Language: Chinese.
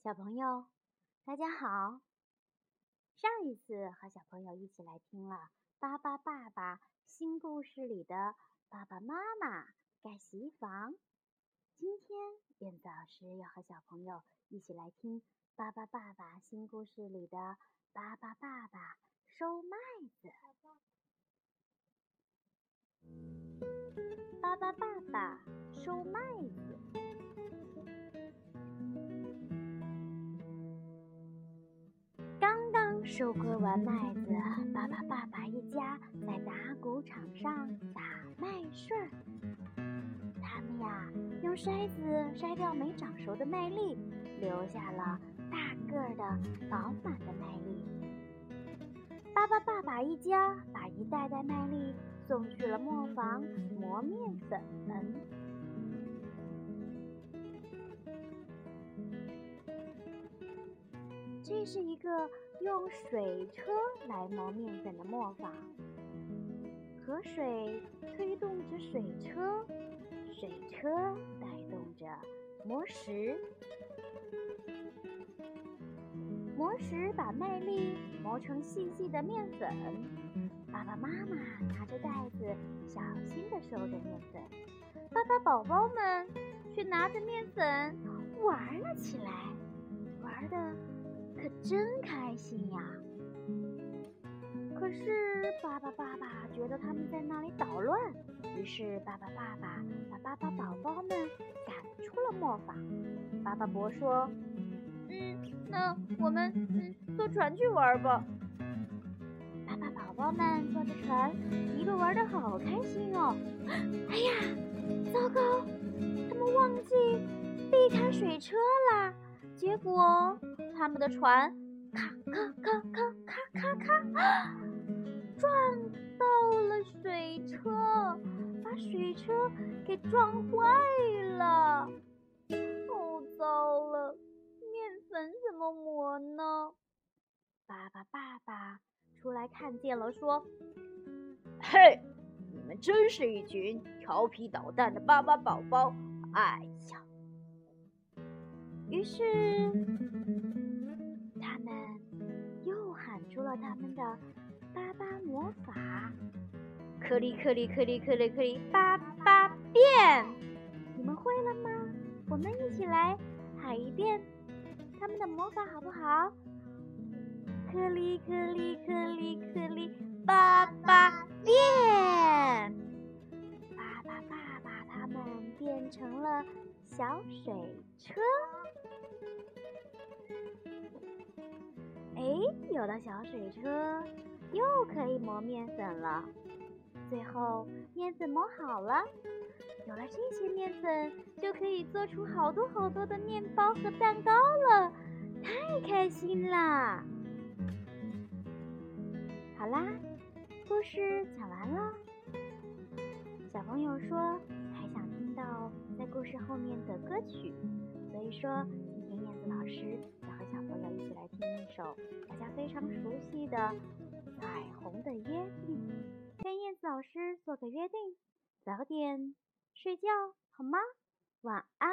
小朋友，大家好！上一次和小朋友一起来听了《巴巴爸爸新故事》里的爸爸妈妈盖洗衣房，今天燕子老师要和小朋友一起来听《巴巴爸爸新故事》里的巴巴爸爸收麦子。巴巴爸爸收麦子。收割完麦子，巴巴爸爸一家在打谷场上打麦穗儿。他们呀，用筛子筛掉没长熟的麦粒，留下了大个儿的饱满的麦粒。巴巴爸爸一家把一袋袋麦粒送去了磨坊磨面粉。这是一个用水车来磨面粉的磨坊，河水推动着水车，水车带动着磨石，磨石把麦粒磨成细细的面粉。爸爸妈妈拿着袋子，小心地收着面粉，爸爸宝宝们却拿着面粉玩了起来，玩的。可真开心呀！可是巴巴爸爸觉得他们在那里捣乱，于是巴巴爸爸把巴巴宝宝们赶出了磨坊。巴巴伯说：“嗯，那我们嗯坐船去玩吧。”巴巴宝宝们坐着船，一路玩的好开心哦！哎呀，糟糕，他们忘记避开水车啦！结果。他们的船咔咔咔咔咔咔咔，撞到了水车，把水车给撞坏了。哦，糟了，面粉怎么磨呢？爸爸爸爸出来看见了，说：“嘿，你们真是一群调皮捣蛋的巴巴宝宝！哎呀！”于是。出了他们的巴巴魔法，颗粒颗粒颗粒颗粒颗粒巴巴变，你们会了吗？我们一起来喊一遍他们的魔法好不好？颗粒颗粒颗粒颗粒巴巴变，巴巴爸爸他们变成了小水车。有了小水车，又可以磨面粉了。最后面粉磨好了，有了这些面粉，就可以做出好多好多的面包和蛋糕了，太开心啦！好啦，故事讲完了。小朋友说还想听到在故事后面的歌曲，所以说今天燕子老师首。大家非常熟悉的《彩虹的约定》，跟燕子老师做个约定，早点睡觉好吗？晚安。